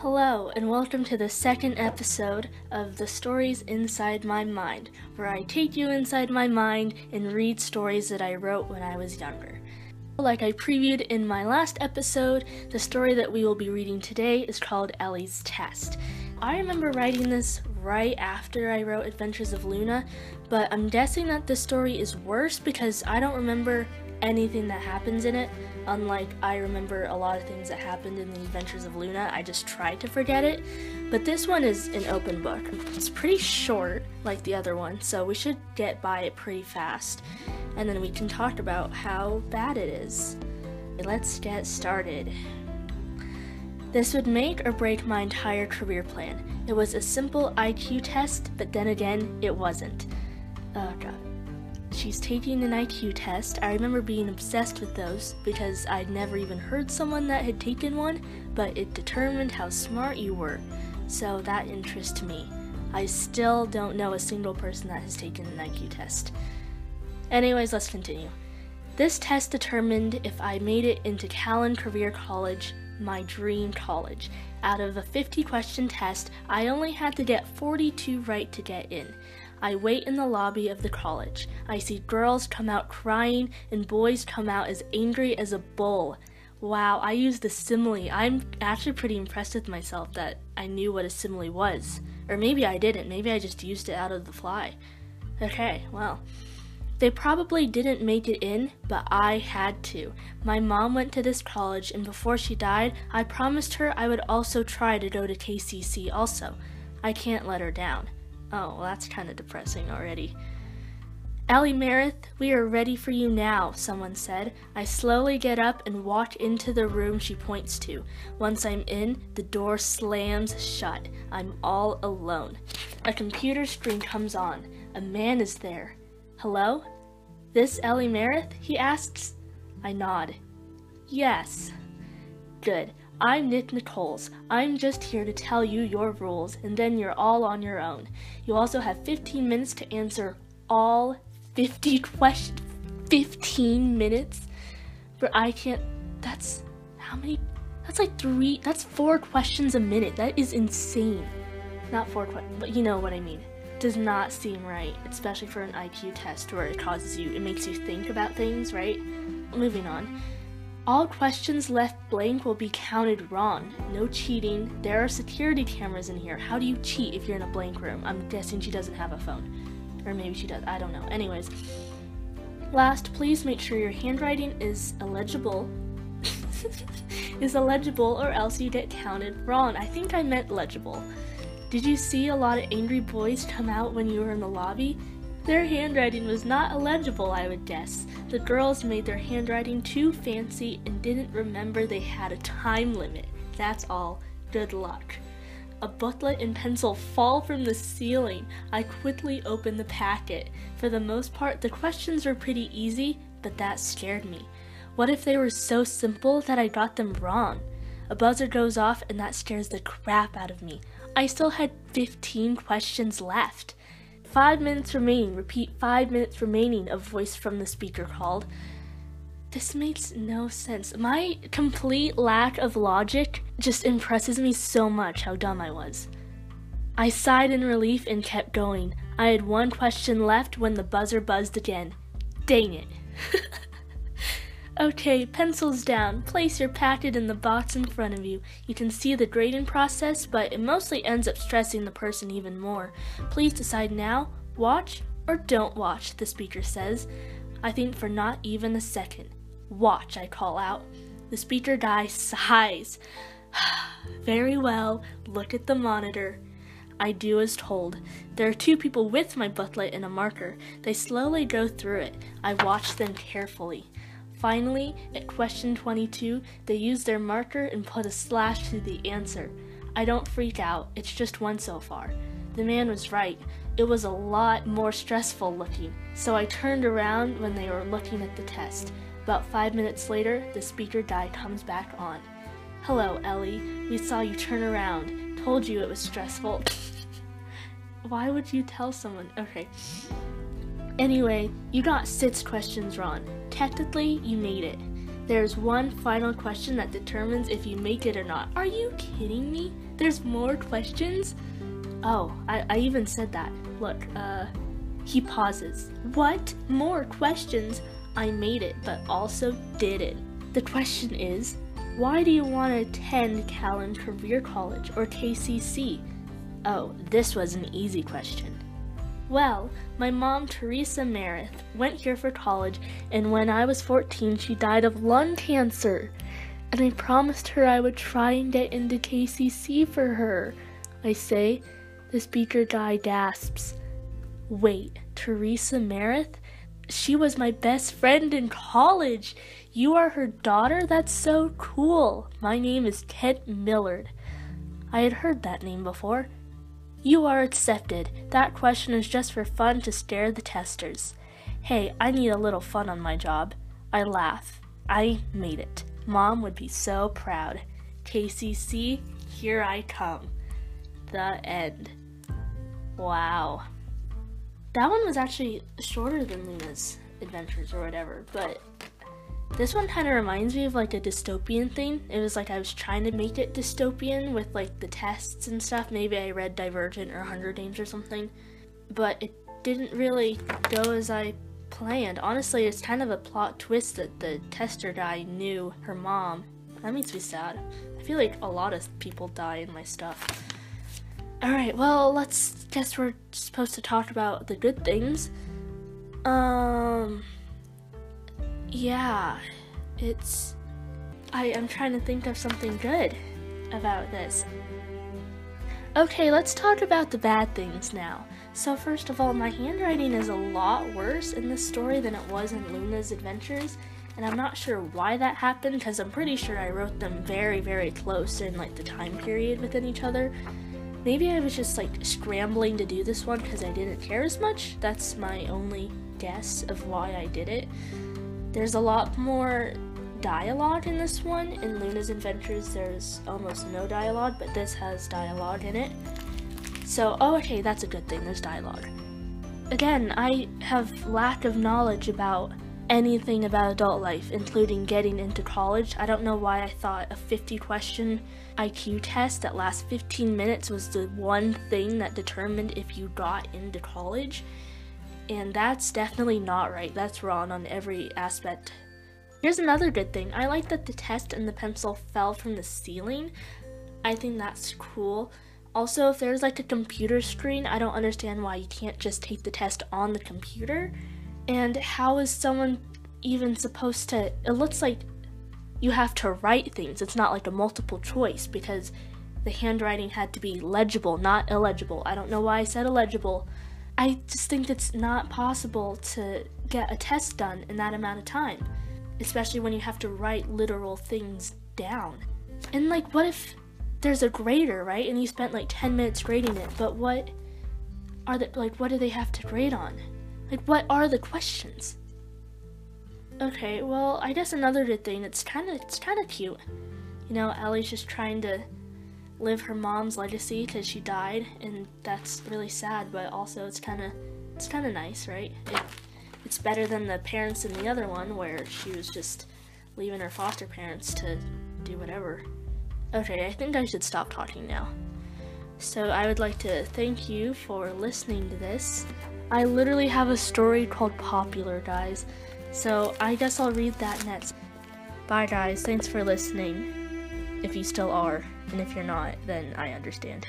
Hello, and welcome to the second episode of The Stories Inside My Mind, where I take you inside my mind and read stories that I wrote when I was younger. Like I previewed in my last episode, the story that we will be reading today is called Elli's Test. I remember writing this right after I wrote Adventures of Luna, but I'm guessing that this story is worse because I don't remember anything that happens in it. Unlike I remember a lot of things that happened in the Adventures of Luna, I just tried to forget it. But this one is an open book. It's pretty short, like the other one, so we should get by it pretty fast. And then we can talk about how bad it is. Let's get started. This would make or break my entire career plan. It was a simple IQ test, but then again, it wasn't. Oh god she's taking an IQ test. I remember being obsessed with those because I'd never even heard someone that had taken one, but it determined how smart you were. So that interests me. I still don't know a single person that has taken an IQ test. Anyways, let's continue. This test determined if I made it into Callan Career College, my dream college. Out of a 50 question test, I only had to get 42 right to get in. I wait in the lobby of the college. I see girls come out crying and boys come out as angry as a bull. Wow, I used the simile. I'm actually pretty impressed with myself that I knew what a simile was. Or maybe I didn't. Maybe I just used it out of the fly. Okay, well. They probably didn't make it in, but I had to. My mom went to this college, and before she died, I promised her I would also try to go to KCC also. I can't let her down. Oh, well, that's kind of depressing already. Elli Meredith, we are ready for you now, someone said. I slowly get up and walk into the room she points to. Once I'm in, the door slams shut. I'm all alone. A computer screen comes on. A man is there. Hello? This Elli Meredith? He asks. I nod. Yes. Good. I'm Nick Nichols. I'm just here to tell you your rules, and then you're all on your own. You also have 15 minutes to answer all 50 questions. 15 minutes? But I can't. That's. How many? That's like three. That's four questions a minute. That is insane. Not four questions, but you know what I mean. Does not seem right, especially for an IQ test where it causes you, it makes you think about things, right? Moving on. All questions left blank will be counted wrong. No cheating. There are security cameras in here. How do you cheat if you're in a blank room? I'm guessing she doesn't have a phone. Or maybe she does. I don't know. Anyways. Last, please make sure your handwriting is illegible. is illegible or else you get counted wrong. I think I meant legible. Did you see a lot of angry boys come out when you were in the lobby? Their handwriting was not illegible, I would guess. The girls made their handwriting too fancy and didn't remember they had a time limit. That's all. Good luck. A booklet and pencil fall from the ceiling. I quickly open the packet. For the most part, the questions were pretty easy, but that scared me. What if they were so simple that I got them wrong? A buzzer goes off and that scares the crap out of me. I still had 15 questions left. Five minutes remaining. Repeat five minutes remaining, a voice from the speaker called. This makes no sense. My complete lack of logic just impresses me so much how dumb I was. I sighed in relief and kept going. I had one question left when the buzzer buzzed again. Dang it. Okay, pencils down. Place your packet in the box in front of you. You can see the grading process, but it mostly ends up stressing the person even more. Please decide now watch or don't watch, the speaker says. I think for not even a second. Watch, I call out. The speaker guy sighs. Very well, look at the monitor. I do as told. There are two people with my booklet and a marker. They slowly go through it. I watch them carefully. Finally, at question 22, they use their marker and put a slash to the answer. I don't freak out, it's just one so far. The man was right. It was a lot more stressful looking, so I turned around when they were looking at the test. About five minutes later, the speaker guy comes back on. Hello, Elli. We saw you turn around. Told you it was stressful. Why would you tell someone? Okay. Anyway, you got six questions wrong. Technically, you made it. There's one final question that determines if you make it or not. Are you kidding me? There's more questions? Oh, I, I even said that. Look, uh, he pauses. What? More questions? I made it, but also didn't. The question is, why do you want to attend Callan Career College or KCC? Oh, this was an easy question. Well, my mom, Teresa Meredith, went here for college, and when I was 14, she died of lung cancer. And I promised her I would try and get into KCC for her. I say, the speaker guy gasps. Wait, Teresa Meredith? She was my best friend in college. You are her daughter? That's so cool. My name is Kent Millard. I had heard that name before. You are accepted. That question is just for fun to scare the testers. Hey, I need a little fun on my job. I laugh. I made it. Mom would be so proud. KCC, here I come. The end. Wow. That one was actually shorter than Luna's adventures or whatever, but this one kind of reminds me of like a dystopian thing. It was like I was trying to make it dystopian with like the tests and stuff. Maybe I read Divergent or Hunger Games or something, but it didn't really go as I planned. Honestly, it's kind of a plot twist that the tester guy knew her mom. That makes me sad. I feel like a lot of people die in my stuff. Alright, well, let's guess we're supposed to talk about the good things. Um yeah, it's. I am trying to think of something good about this. Okay, let's talk about the bad things now. So, first of all, my handwriting is a lot worse in this story than it was in Luna's adventures, and I'm not sure why that happened because I'm pretty sure I wrote them very, very close in like the time period within each other. Maybe I was just like scrambling to do this one because I didn't care as much. That's my only guess of why I did it. There's a lot more dialogue in this one. In Luna's Adventures, there's almost no dialogue, but this has dialogue in it. So, oh, okay, that's a good thing, there's dialogue. Again, I have lack of knowledge about anything about adult life, including getting into college. I don't know why I thought a 50 question IQ test that lasts 15 minutes was the one thing that determined if you got into college. And that's definitely not right. That's wrong on every aspect. Here's another good thing. I like that the test and the pencil fell from the ceiling. I think that's cool. Also, if there's like a computer screen, I don't understand why you can't just take the test on the computer. And how is someone even supposed to? It looks like you have to write things. It's not like a multiple choice because the handwriting had to be legible, not illegible. I don't know why I said illegible. I just think it's not possible to get a test done in that amount of time, especially when you have to write literal things down. And like, what if there's a grader, right? And you spent like 10 minutes grading it, but what are the like what do they have to grade on? Like what are the questions? Okay, well, I guess another good thing, it's kind of it's kind of cute. You know, Elli's just trying to live her mom's legacy because she died, and that's really sad. But also, it's kind of it's kind of nice, right? It, it's better than the parents in the other one where she was just leaving her foster parents to do whatever. Okay, I think I should stop talking now. So I would like to thank you for listening to this. I literally have a story called Popular, guys. So I guess I'll read that next. Bye, guys. Thanks for listening. If you still are. And if you're not, then I understand.